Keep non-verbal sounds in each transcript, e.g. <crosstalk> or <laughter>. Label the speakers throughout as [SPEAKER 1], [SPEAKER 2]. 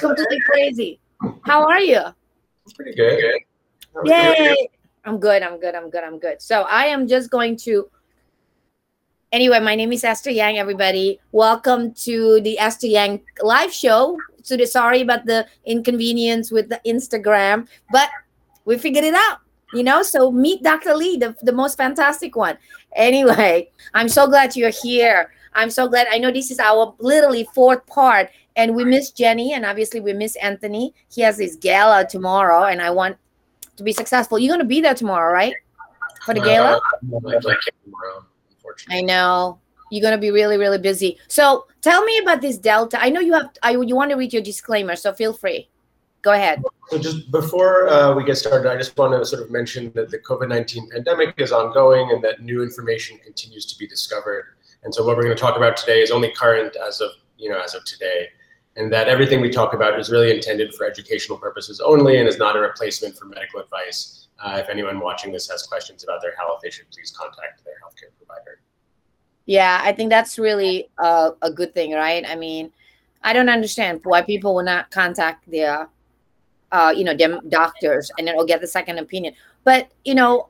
[SPEAKER 1] completely crazy. How are you?
[SPEAKER 2] It's pretty good.
[SPEAKER 1] Yay! I'm good. I'm good. I'm good. I'm good. So I am just going to. Anyway, my name is Esther Yang. Everybody, welcome to the Esther Yang live show. So sorry about the inconvenience with the Instagram, but we figured it out. You know, so meet Dr. Lee, the, the most fantastic one. Anyway, I'm so glad you're here. I'm so glad. I know this is our literally fourth part, and we miss Jenny, and obviously we miss Anthony. He has his gala tomorrow, and I want to be successful. You're going to be there tomorrow, right? For the gala?
[SPEAKER 2] Uh,
[SPEAKER 1] I know. You're going to be really, really busy. So tell me about this Delta. I know you have, I, you want to read your disclaimer, so feel free. Go ahead.
[SPEAKER 2] So just before uh, we get started, I just want to sort of mention that the COVID-19 pandemic is ongoing and that new information continues to be discovered. And so what we're going to talk about today is only current as of, you know, as of today and that everything we talk about is really intended for educational purposes only and is not a replacement for medical advice. Uh, if anyone watching this has questions about their health, they should please contact their healthcare provider.
[SPEAKER 1] Yeah, I think that's really a, a good thing, right? I mean, I don't understand why people will not contact their, uh, you know, them doctors and then will get the second opinion. But you know,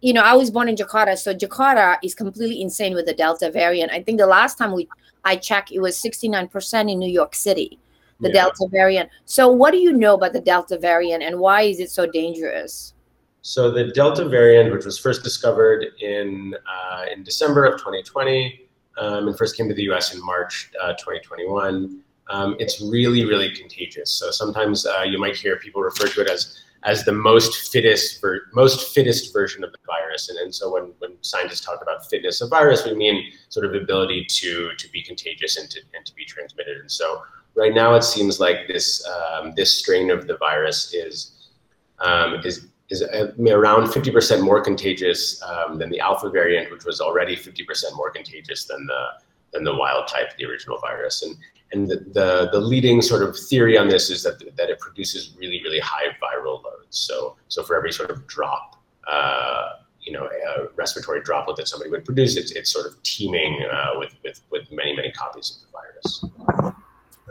[SPEAKER 1] you know, I was born in Jakarta, so Jakarta is completely insane with the Delta variant. I think the last time we I checked, it was 69% in New York City, the yeah. Delta variant. So, what do you know about the Delta variant and why is it so dangerous?
[SPEAKER 2] So, the Delta variant, which was first discovered in, uh, in December of 2020 um, and first came to the US in March uh, 2021, um, it's really, really contagious. So, sometimes uh, you might hear people refer to it as as the most fittest ver- most fittest version of the virus. And, and so when, when scientists talk about fitness of virus, we mean sort of ability to to be contagious and to and to be transmitted. And so right now it seems like this um, this strain of the virus is um, is is around 50% more contagious um, than the alpha variant, which was already 50% more contagious than the than the wild type, the original virus. And and the, the, the, leading sort of theory on this is that, that it produces really, really high viral loads. So, so for every sort of drop, uh, you know, a respiratory droplet that somebody would produce, it's, it's sort of teeming uh, with, with, with many, many copies of the
[SPEAKER 1] virus.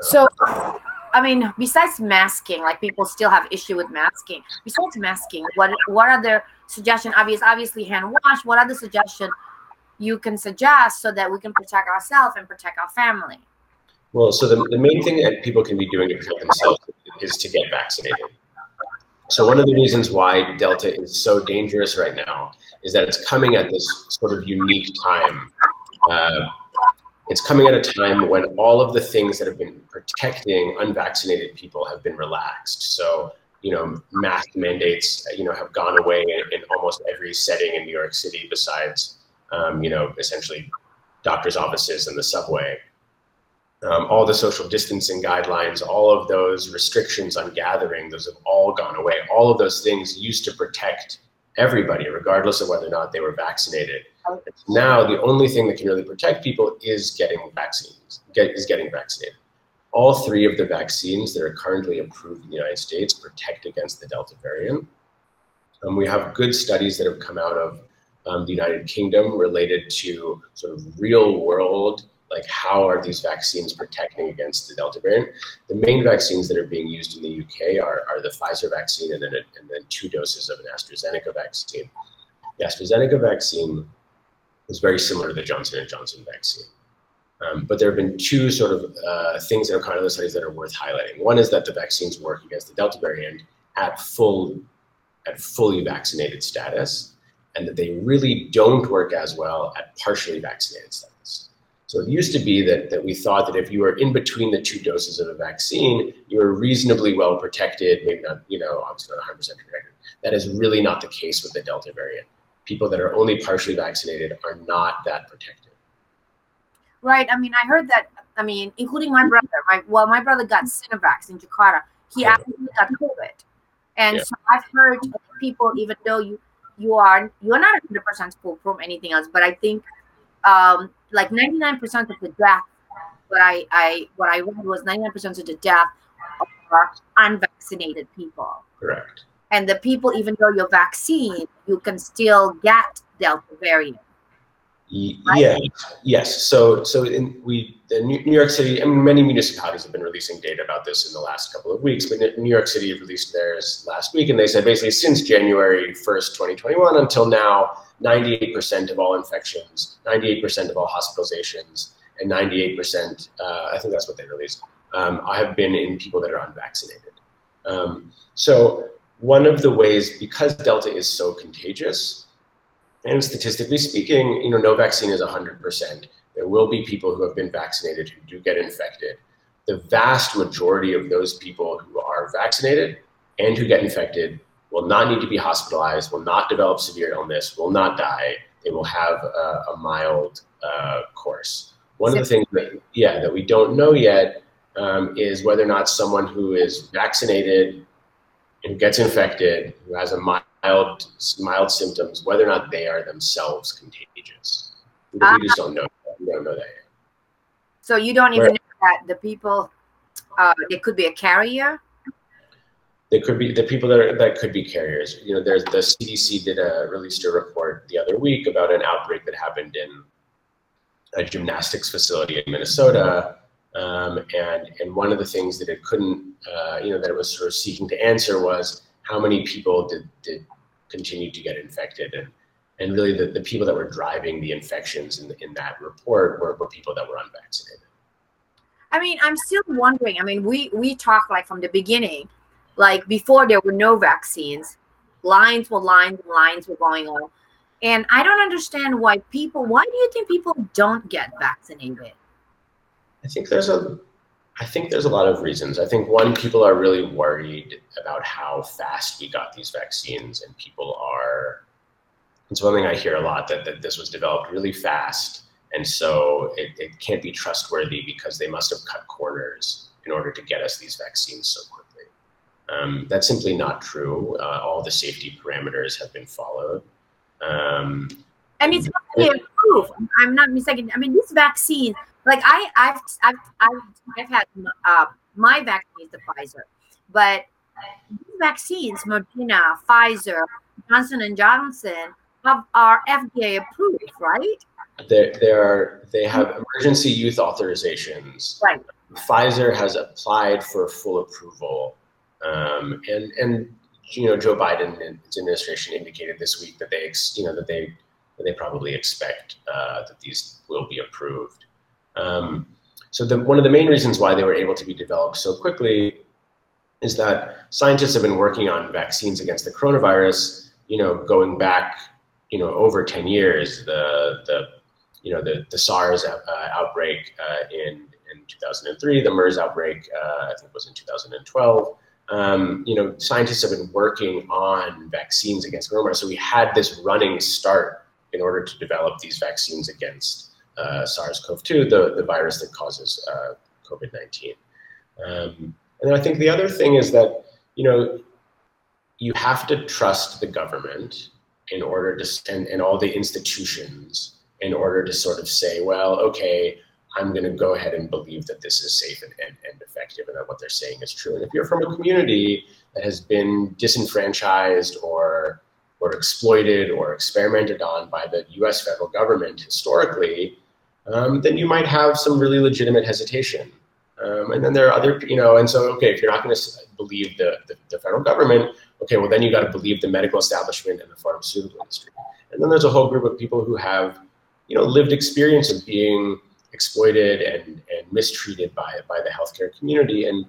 [SPEAKER 1] So, I mean, besides masking, like people still have issue with masking. Besides masking, what what other suggestion? Obvious, obviously, hand wash. What other suggestion you can suggest so that we can protect ourselves and protect our family?
[SPEAKER 2] Well, so the, the main thing that people can be doing to protect themselves is to get vaccinated. So one of the reasons why Delta is so dangerous right now is that it's coming at this sort of unique time. Uh, it's coming at a time when all of the things that have been protecting unvaccinated people have been relaxed. So, you know, mask mandates, you know, have gone away in, in almost every setting in New York City besides, um, you know, essentially doctor's offices and the subway um, all the social distancing guidelines, all of those restrictions on gathering, those have all gone away. All of those things used to protect everybody, regardless of whether or not they were vaccinated. Now, the only thing that can really protect people is getting vaccines, get, is getting vaccinated. All three of the vaccines that are currently approved in the United States protect against the Delta variant. Um, we have good studies that have come out of um, the United Kingdom related to sort of real world like how are these vaccines protecting against the Delta variant? The main vaccines that are being used in the UK are, are the Pfizer vaccine and then, a, and then two doses of an AstraZeneca vaccine. The AstraZeneca vaccine is very similar to the Johnson & Johnson vaccine. Um, but there have been two sort of uh, things that are kind of the studies that are worth highlighting. One is that the vaccines work against the Delta variant at full, at fully vaccinated status, and that they really don't work as well at partially vaccinated status. So it used to be that, that we thought that if you were in between the two doses of a vaccine, you were reasonably well protected, maybe not, you know, obviously not 100% protected. That is really not the case with the Delta variant. People that are only partially vaccinated are not that protected.
[SPEAKER 1] Right. I mean, I heard that, I mean, including my brother, my, well, my brother got Sinovac in Jakarta. He actually got COVID. And yeah. so I've heard people, even though you, you are, you're not 100% foolproof anything else, but I think um, like 99% of the death what I, I what I read was 99% of the death are unvaccinated people.
[SPEAKER 2] Correct.
[SPEAKER 1] And the people, even though you're vaccinated, you can still get Delta variant.
[SPEAKER 2] Yeah. Yes. So so in we the New York City. I mean, many municipalities have been releasing data about this in the last couple of weeks. But New York City released theirs last week, and they said basically since January first, 2021, until now, 98% of all infections, 98% of all hospitalizations, and 98%. Uh, I think that's what they released. Um, have been in people that are unvaccinated. Um, so one of the ways, because Delta is so contagious, and statistically speaking, you know, no vaccine is 100%. There will be people who have been vaccinated who do get infected. The vast majority of those people who are vaccinated and who get infected will not need to be hospitalized, will not develop severe illness, will not die. They will have a, a mild uh, course. One of the things that, yeah, that we don't know yet um, is whether or not someone who is vaccinated and gets infected, who has a mild mild symptoms, whether or not they are themselves contagious. We, uh, we just don't know. We don't know that yet.
[SPEAKER 1] So you don't even Where, know that the people, uh, it could be a carrier.
[SPEAKER 2] They could be the people that are, that could be carriers. You know, there's the CDC did a released a report the other week about an outbreak that happened in a gymnastics facility in Minnesota. Um, and and one of the things that it couldn't, uh, you know, that it was sort of seeking to answer was how many people did, did continue to get infected. And and really the, the people that were driving the infections in, in that report were, were people that were unvaccinated.
[SPEAKER 1] I mean i'm still wondering i mean we we talk like from the beginning like before there were no vaccines lines were lines and lines were going on. And i don't understand why people why do you think people don't get vaccinated?
[SPEAKER 2] I think there's a I think there's a lot of reasons. I think one, people are really worried about how fast we got these vaccines, and people are. It's one thing I hear a lot that, that this was developed really fast, and so it, it can't be trustworthy because they must have cut corners in order to get us these vaccines so quickly. Um, that's simply not true. Uh, all the safety parameters have been followed. Um,
[SPEAKER 1] and it's approved. I'm not mistaken. I mean, this vaccine like I, I've, I've, I've, I've had uh, my vaccine is the Pfizer, but vaccines, Moderna, Pfizer, Johnson and Johnson, have, are FDA approved, right?
[SPEAKER 2] They, they are. They have emergency use authorizations.
[SPEAKER 1] Right.
[SPEAKER 2] Pfizer has applied for full approval, um, and and you know Joe Biden and his administration indicated this week that they you know that they that they probably expect uh, that these will be approved. Um, so the, one of the main reasons why they were able to be developed so quickly is that scientists have been working on vaccines against the coronavirus, you know, going back, you know, over 10 years. The, the you know, the, the SARS uh, outbreak uh, in, in 2003, the MERS outbreak, uh, I think was in 2012. Um, you know, scientists have been working on vaccines against coronavirus. So we had this running start in order to develop these vaccines against uh, SARS-CoV-2, the, the virus that causes uh, COVID-19. Um, and I think the other thing is that, you know, you have to trust the government in order to, and, and all the institutions in order to sort of say, well, okay, I'm going to go ahead and believe that this is safe and, and, and, effective and that what they're saying is true. And if you're from a community that has been disenfranchised or or exploited or experimented on by the US federal government historically, um, then you might have some really legitimate hesitation. Um, and then there are other, you know, and so, okay, if you're not going to believe the, the, the, federal government, okay, well, then you got to believe the medical establishment and the pharmaceutical industry. And then there's a whole group of people who have, you know, lived experience of being exploited and, and mistreated by, by the healthcare community. And,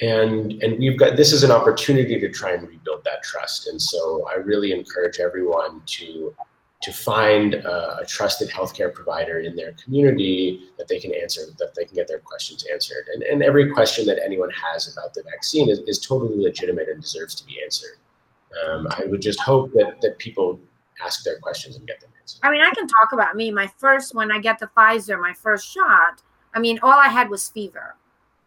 [SPEAKER 2] and, and we've got, this is an opportunity to try and rebuild that trust. And so I really encourage everyone to to find a, a, trusted healthcare provider in their community that they can answer, that they can get their questions answered. And, and every question that anyone has about the vaccine is, is totally legitimate and deserves to be answered. Um, I would just hope that, that people ask their questions and get them answered.
[SPEAKER 1] I mean, I can talk about me. My first, when I get the Pfizer, my first shot, I mean, all I had was fever,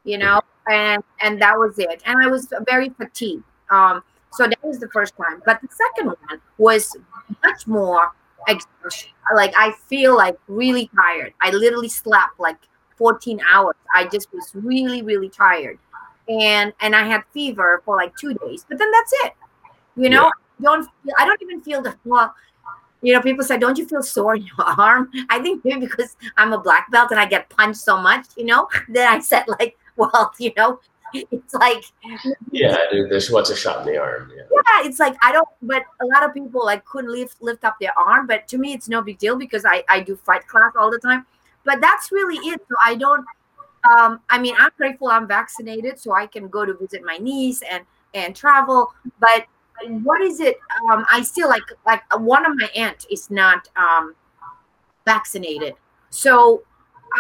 [SPEAKER 1] you know, mm-hmm. and and that was it. And I was very fatigued. Um, so that was the first time. But the second one was much more exhaustion. Like I feel like really tired. I literally slept like 14 hours. I just was really, really tired. And and I had fever for like two days. But then that's it. You know, yeah. don't I don't even feel the well, you know, people say, "Don't you feel sore in your <laughs> arm?" I think maybe because I'm a black belt and I get punched so much, you know. <laughs> Then I said, like, well, <laughs> you know, <laughs> it's like
[SPEAKER 2] yeah, there's what's a shot in the arm.
[SPEAKER 1] Yeah. yeah, it's like I don't. But a lot of people like couldn't lift lift up their arm, but to me, it's no big deal because I I do fight class all the time. But that's really it. So I don't. Um, I mean, I'm grateful I'm vaccinated, so I can go to visit my niece and and travel. But what is it? Um, I still like like one of my aunt is not um, vaccinated, so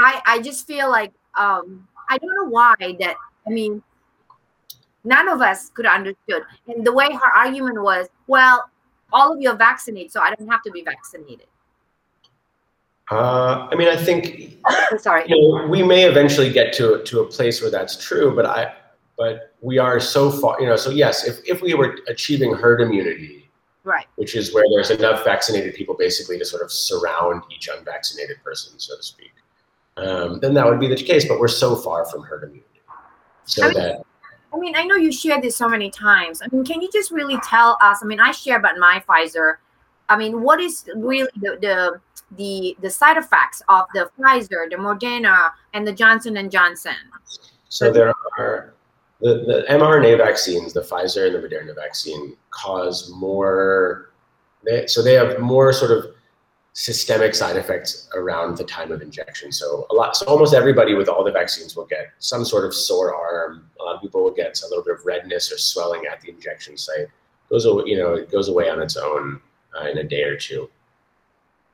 [SPEAKER 1] I I just feel like um, I don't know why that. I mean, none of us could understood, and the way her argument was, well, all of you are vaccinated, so I don't have to be vaccinated.
[SPEAKER 2] Uh, I mean, I think.
[SPEAKER 1] Sorry.
[SPEAKER 2] You know, we may eventually get to to a place where that's true, but I but we are so far, you know, so yes, if, if we were achieving herd immunity,
[SPEAKER 1] right,
[SPEAKER 2] which is where there's enough vaccinated people basically to sort of surround each unvaccinated person, so to speak, um, then that would be the case. But we're so far from herd immunity. So
[SPEAKER 1] I mean,
[SPEAKER 2] that.
[SPEAKER 1] I mean, I know you shared this so many times. I mean, can you just really tell us? I mean, I share about my Pfizer. I mean, what is really the, the the the side effects of the Pfizer, the Moderna, and the Johnson and Johnson?
[SPEAKER 2] So there are the, the mRNA vaccines, the Pfizer and the Moderna vaccine, cause more. They, so they have more sort of systemic side effects around the time of injection. So a lot, so almost everybody with all the vaccines will get some sort of sore arm. A lot of people will get a little bit of redness or swelling at the injection site. Goes away, you know, it goes away on its own uh, in a day or two.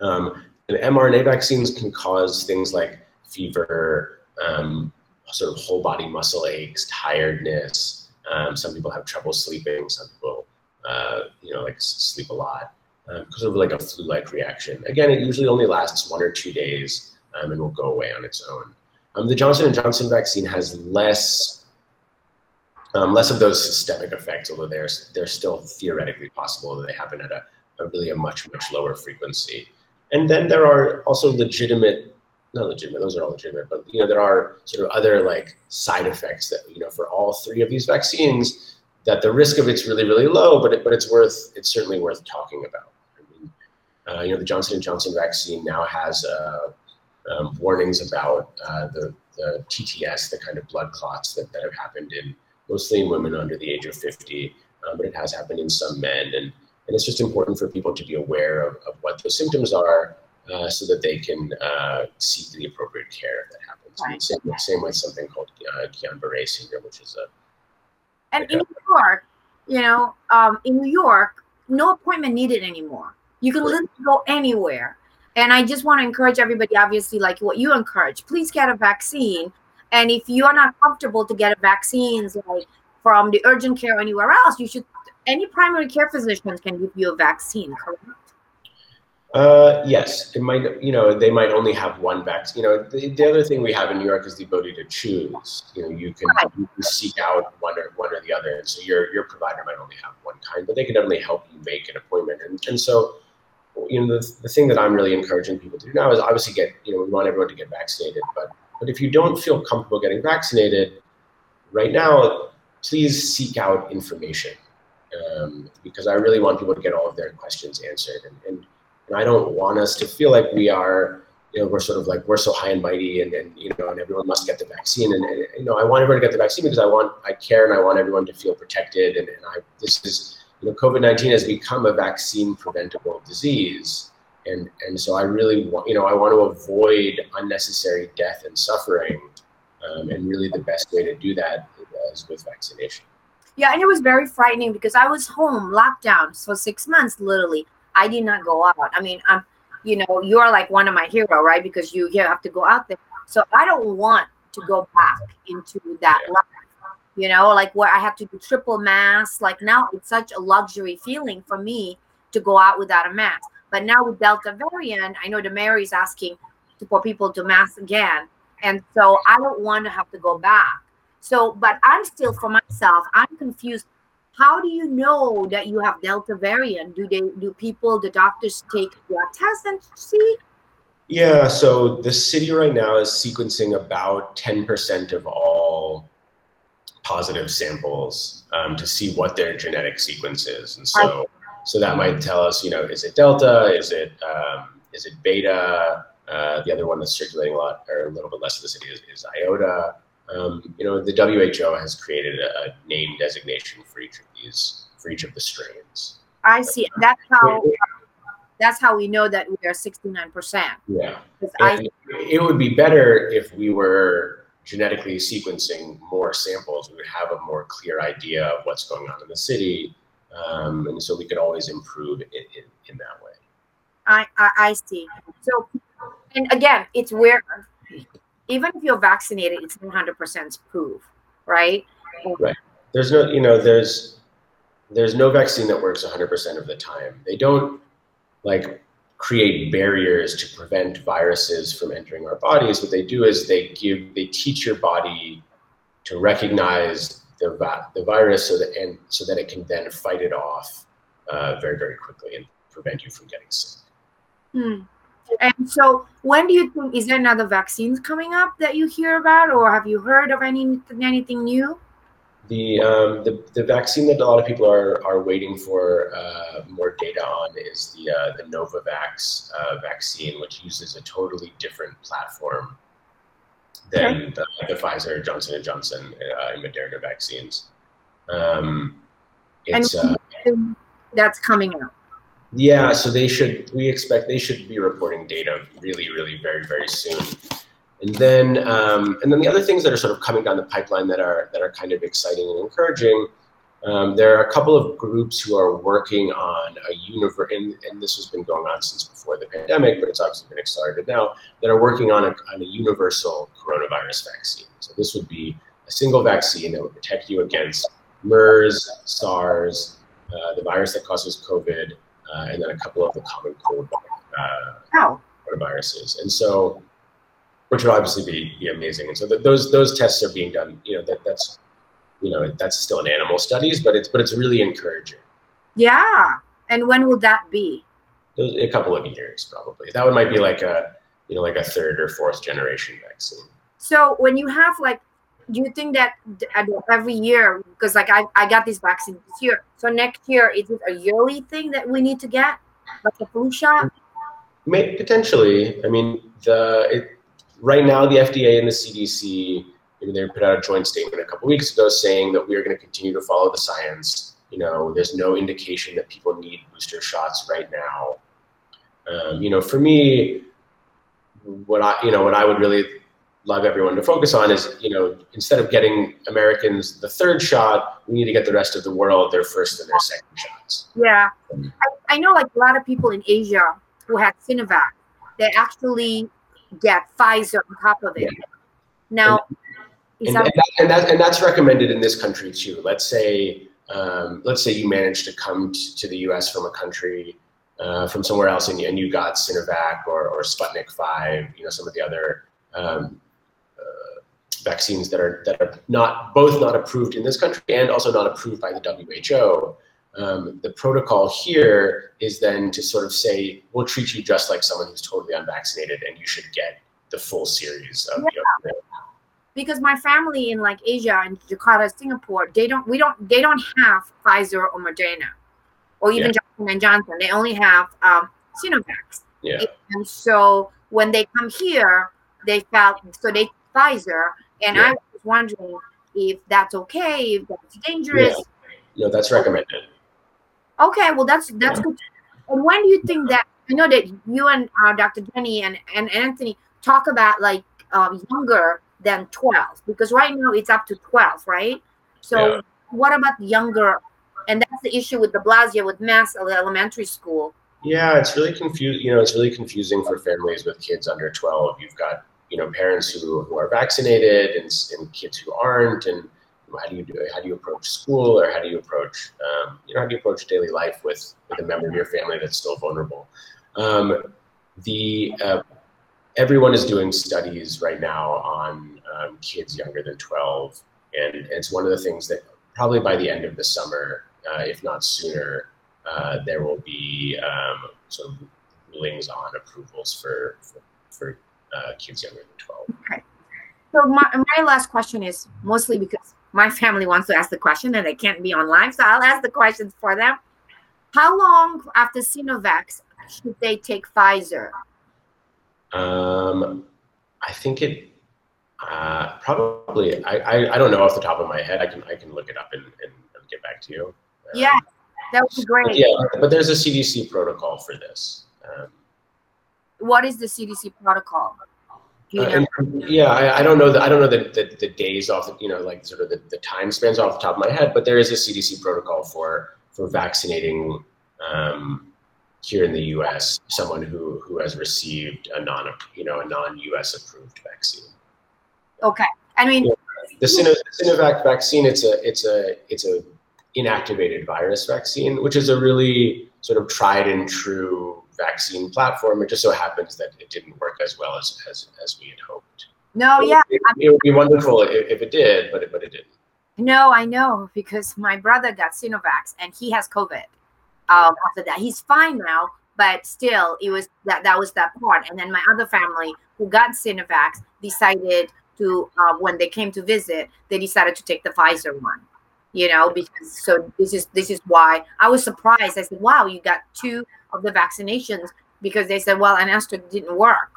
[SPEAKER 2] Um, and mRNA vaccines can cause things like fever, um, sort of whole body muscle aches, tiredness. Um, some people have trouble sleeping. Some people, uh, you know, like sleep a lot because um, of like a flu-like reaction. Again, it usually only lasts one or two days um, and will go away on its own. Um, the Johnson and Johnson vaccine has less, um, less of those systemic effects, although they're they're still theoretically possible that they happen at a, a really a much much lower frequency. And then there are also legitimate not legitimate, those are all legitimate, but you know, there are sort of other like side effects that, you know, for all three of these vaccines, that the risk of it's really, really low, but it, but it's worth, it's certainly worth talking about. I mean, uh, you know, the Johnson & Johnson vaccine now has uh, um, warnings about uh, the, the TTS, the kind of blood clots that, that have happened in mostly in women under the age of 50, uh, but it has happened in some men. And, and it's just important for people to be aware of, of what those symptoms are uh, so that they can uh, seek the appropriate care that happens. Right. Same, same with something called uh, Guillain-Barré syndrome, which is a.
[SPEAKER 1] And like in New York, you know, um, in New York, no appointment needed anymore. You can literally go anywhere. And I just want to encourage everybody, obviously, like what you encourage, please get a vaccine. And if you are not comfortable to get a vaccine, like from the urgent care or anywhere else, you should any primary care physician can give you a vaccine, correct?
[SPEAKER 2] Uh, yes, it might. You know, they might only have one vaccine. You know, the, the, other thing we have in New York is the ability to choose. You know, you can, you can seek out one or one or the other, and so your your provider might only have one kind, but they can definitely help you make an appointment. And and so, you know, the, the thing that I'm really encouraging people to do now is obviously get. You know, we want everyone to get vaccinated, but but if you don't feel comfortable getting vaccinated right now, please seek out information um, because I really want people to get all of their questions answered and. and and I don't want us to feel like we are, you know, we're sort of like we're so high and mighty, and, and you know, and everyone must get the vaccine. And, and, you know, I want everyone to get the vaccine because I want, I care, and I want everyone to feel protected. And, and I, this is, you know, COVID nineteen has become a vaccine preventable disease, and and so I really want, you know, I want to avoid unnecessary death and suffering, um, and really the best way to do that is with vaccination.
[SPEAKER 1] Yeah, and it was very frightening because I was home, locked down for six months, literally I did not go out. I mean, I'm, you know, you're like one of my hero, right? Because you, you have to go out there. So I don't want to go back into that life. You know, like where I have to do triple mask. Like now, it's such a luxury feeling for me to go out without a mask. But now with Delta variant, I know the mayor is asking for people to mask again, and so I don't want to have to go back. So, but I'm still for myself. I'm confused how do you know that you have delta variant do they do people the doctors take blood tests and see
[SPEAKER 2] yeah so the city right now is sequencing about 10% of all positive samples um, to see what their genetic sequence is and so So that might tell us, you know, is it Delta? Is it um, is it Beta? Uh, the other one that's circulating a lot or a little bit less of the city is, is Iota. Um, you know, the WHO has created a, a name designation for each of these for each of the strains.
[SPEAKER 1] I see. That's how that's how we know that we are 69%.
[SPEAKER 2] Yeah. I, it would be better if we were genetically sequencing more samples. We would have a more clear idea of what's going on in the city. Um, and so we could always improve in, in, in that way.
[SPEAKER 1] I, I, I see. So, and again, it's where even if you're vaccinated, it's 100% proof, right?
[SPEAKER 2] Right. There's no, you know, there's there's no vaccine that works 100% of the time. They don't like create barriers to prevent viruses from entering our bodies. What they do is they give they teach your body to recognize the the virus so that and so that it can then fight it off uh, very very quickly and prevent you from getting sick.
[SPEAKER 1] Hmm. And so, when do you think is there another vaccine coming up that you hear about, or have you heard of any anything new?
[SPEAKER 2] The, um, the, the vaccine that a lot of people are, are waiting for uh, more data on is the, uh, the Novavax uh, vaccine, which uses a totally different platform than okay. the, the, Pfizer, Johnson and Johnson, uh, and Moderna vaccines. Um,
[SPEAKER 1] it's, and uh, that's coming out.
[SPEAKER 2] Yeah, so they should. We expect they should be reporting data really, really, very, very soon. And then, um, and then the other things that are sort of coming down the pipeline that are that are kind of exciting and encouraging. Um, there are a couple of groups who are working on a universe, and, and, this has been going on since before the pandemic, but it's obviously been accelerated now. That are working on a, on a universal coronavirus vaccine. So this would be a single vaccine that would protect you against MERS, SARS, uh, the virus that causes COVID, uh, and then a couple of the common cold uh, coronaviruses. And so which would obviously be, be amazing. And so the, those those tests are being done. You know that that's you know that's still in animal studies, but it's but it's really encouraging.
[SPEAKER 1] Yeah, and when will that be?
[SPEAKER 2] A couple of years, probably. That one might be like a you know like a third or fourth generation vaccine.
[SPEAKER 1] So when you have like, do you think that every year because like I I got this vaccine this year, so next year is it a yearly thing that we need to get like a flu shot?
[SPEAKER 2] May, potentially. I mean the it, right now, the FDA and the CDC, you know, they put out a joint statement a couple weeks ago saying that we are going to continue to follow the science. You know, there's no indication that people need booster shots right now. Um, you know, for me, what I, you know, what I would really love everyone to focus on is, you know, instead of getting Americans the third shot, we need to get the rest of the world their first and their second shots.
[SPEAKER 1] Yeah, I, I know like a lot of people in Asia who had Sinovac, they actually get Pfizer on top of it. Yeah. Now,
[SPEAKER 2] and, that, and, that, and, that, and, that's recommended in this country too. Let's say, um, let's say you managed to come t- to the U.S. from a country uh, from somewhere else, and you, and you got Sinovac or, or Sputnik Five, you know, some of the other um, vaccines that are that are not both not approved in this country and also not approved by the WHO. Um, the protocol here is then to sort of say, we'll treat you just like someone who's totally unvaccinated and you should get the full series of yeah.
[SPEAKER 1] because my family in like Asia and Jakarta, Singapore, they don't we don't they don't have Pfizer or Moderna or even yeah. Johnson and Johnson. They only have um, Sinovac.
[SPEAKER 2] Yeah.
[SPEAKER 1] And so when they come here, they felt so they Pfizer, and yeah. I was wondering if that's okay, if that's dangerous.
[SPEAKER 2] Yeah. No, that's recommended.
[SPEAKER 1] Okay, well that's that's good. And when do you think that? I know that you and uh, Dr. Jenny and, and Anthony talk about like um, younger than 12 because right now it's up to 12, right? So yeah. what about younger? And that's the issue with de Blasio with Mass Elementary School.
[SPEAKER 2] Yeah, it's really confusing. You know, it's really confusing for families with kids under 12. You've got you know parents who, who are vaccinated and, and kids who aren't, and how do you do it? How do you approach school, or how do you approach um, you know how do you approach daily life with with a member of your family that's still vulnerable? Um, the uh, everyone is doing studies right now on um, kids younger than 12, and it's one of the things that probably by the end of the summer, uh, if not sooner, uh, there will be um, some rulings on approvals for for, for uh, kids younger than 12.
[SPEAKER 1] Okay. So my, my last question is mostly because my family wants to ask the question and they can't be online, so I'll ask the questions for them. How long after Sinovac should they take Pfizer?
[SPEAKER 2] Um, I think it uh, probably. I, I, I don't know off the top of my head. I can I can look it up and, and get back to you.
[SPEAKER 1] Um, yeah, that would be great.
[SPEAKER 2] Yeah, but there's a CDC protocol for this. Um,
[SPEAKER 1] what is the CDC protocol?
[SPEAKER 2] Uh, and, yeah, I, I, don't know. The, I don't know the, the, the, days off. You know, like sort of the, the time spans off the top of my head. But there is a CDC protocol for for vaccinating um, here in the U.S. someone who who has received a non you know a non U.S. approved vaccine.
[SPEAKER 1] Okay, I mean
[SPEAKER 2] the Sinovac vaccine. It's a it's a it's a inactivated virus vaccine, which is a really sort of tried and true vaccine platform. It just so happens that it didn't work as well as as, as we had hoped.
[SPEAKER 1] No, yeah,
[SPEAKER 2] it, it, would be wonderful if, if it did, but it, but it didn't.
[SPEAKER 1] No, I know because my brother got Sinovac and he has COVID. Um, after that, he's fine now, but still, it was that that was that part. And then my other family who got Sinovac decided to uh, when they came to visit, they decided to take the Pfizer one you know because so this is this is why i was surprised i said wow you got two of the vaccinations because they said well an astra didn't work.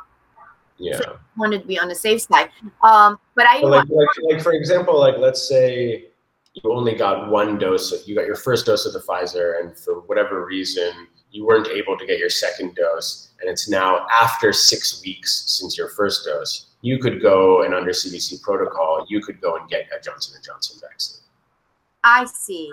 [SPEAKER 2] Yeah. So
[SPEAKER 1] wanted to be on the safe side. Um but i
[SPEAKER 2] like, like, like for example like let's say you only got one dose of, you got your first dose of the pfizer and for whatever reason you weren't able to get your second dose and it's now after six weeks since your first dose you could go and under cdc protocol you could go and get a johnson & johnson vaccine.
[SPEAKER 1] I see.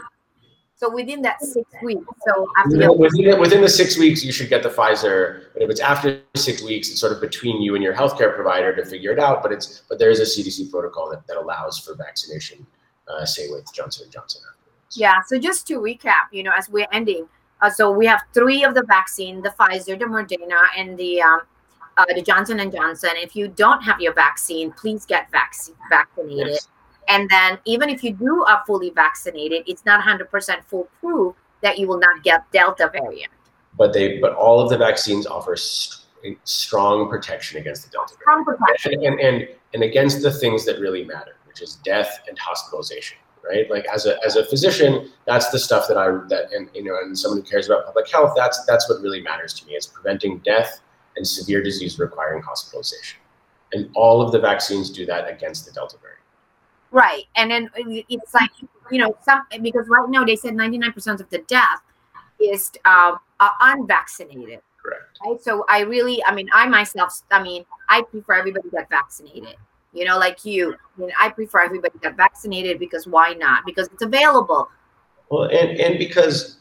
[SPEAKER 1] So within that six weeks, so after
[SPEAKER 2] within, within, within, the six weeks, you should get the Pfizer. But if it's after six weeks, it's sort of between you and your healthcare provider to figure it out. But it's but there is a CDC protocol that, that allows for vaccination, uh, say with Johnson and Johnson.
[SPEAKER 1] Yeah. So just to recap, you know, as we're ending, uh, so we have three of the vaccine: the Pfizer, the Moderna, and the um, uh, the Johnson and Johnson. If you don't have your vaccine, please get vaccine vaccinated. Yes. And then even if you do are fully vaccinated, it's not 100% foolproof that you will not get Delta variant.
[SPEAKER 2] But they, but all of the vaccines offer st- strong protection against the Delta variant, and, and, and and against the things that really matter, which is death and hospitalization. Right? Like as a as a physician, that's the stuff that I that and you know, and someone who cares about public health, that's that's what really matters to me. It's preventing death and severe disease requiring hospitalization. And all of the vaccines do that against the Delta variant.
[SPEAKER 1] Right. And then it's like, you know, some because right now they said 99% of the death is um, unvaccinated.
[SPEAKER 2] Correct.
[SPEAKER 1] Right. So I really, I mean, I myself, I mean, I prefer everybody get vaccinated. You know, like you. I mean, I prefer everybody get vaccinated because why not? Because it's available.
[SPEAKER 2] Well, and and because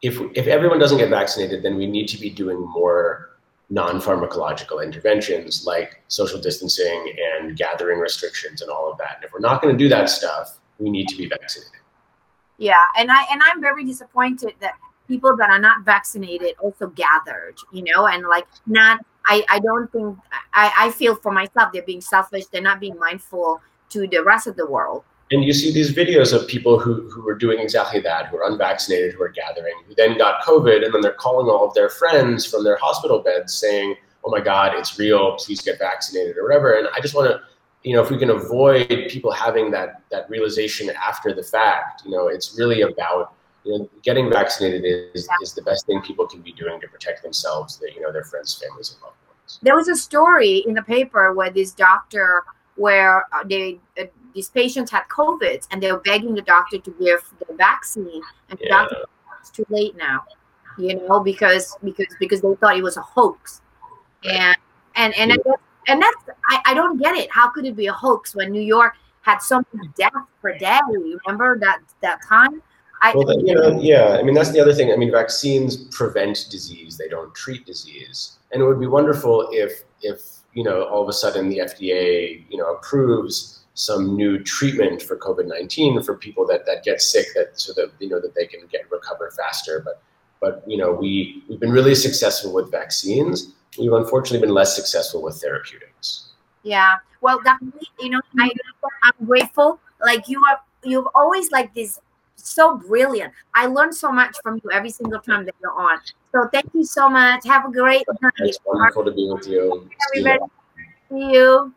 [SPEAKER 2] if if everyone doesn't get vaccinated, then we need to be doing more non-pharmacological interventions like social distancing and gathering restrictions and all of that. And if we're not going to do that stuff, we need to be vaccinated.
[SPEAKER 1] Yeah, and I and I'm very disappointed that people that are not vaccinated also gathered, you know, and like not I I don't think I I feel for myself they're being selfish, they're not being mindful to the rest of the world
[SPEAKER 2] and you see these videos of people who, who are doing exactly that, who are unvaccinated, who are gathering, who then got COVID, and then they're calling all of their friends from their hospital beds saying, oh my God, it's real, please get vaccinated or whatever. And I just want to, you know, if we can avoid people having that, that realization after the fact, you know, it's really about, you know, getting vaccinated is, is the best thing people can be doing to protect themselves, that, you know, their friends, families, and loved ones.
[SPEAKER 1] There was a story in the paper where this doctor, where they, uh, these patients had COVID and they were begging the doctor to give the vaccine, and the doctor it's too late now, you know, because because because they thought it was a hoax, and and and yeah. and that's I, I don't get it. How could it be a hoax when New York had so many deaths per day? Remember that that time?
[SPEAKER 2] I, well, you know, yeah. I mean, that's the other thing. I mean, vaccines prevent disease; they don't treat disease. And it would be wonderful if if you know all of a sudden the FDA you know approves some new treatment for COVID-19 for people that, that get sick that so that you know that they can get recover faster. But but you know we we've been really successful with vaccines. We've unfortunately been less successful with therapeutics.
[SPEAKER 1] Yeah. Well, definitely. You know, I I'm grateful. Like you are, you've always like this so brilliant. I learn so much from you every single time that you're on. So thank you so much. Have a great night.
[SPEAKER 2] It's wonderful to be with
[SPEAKER 1] you. See you.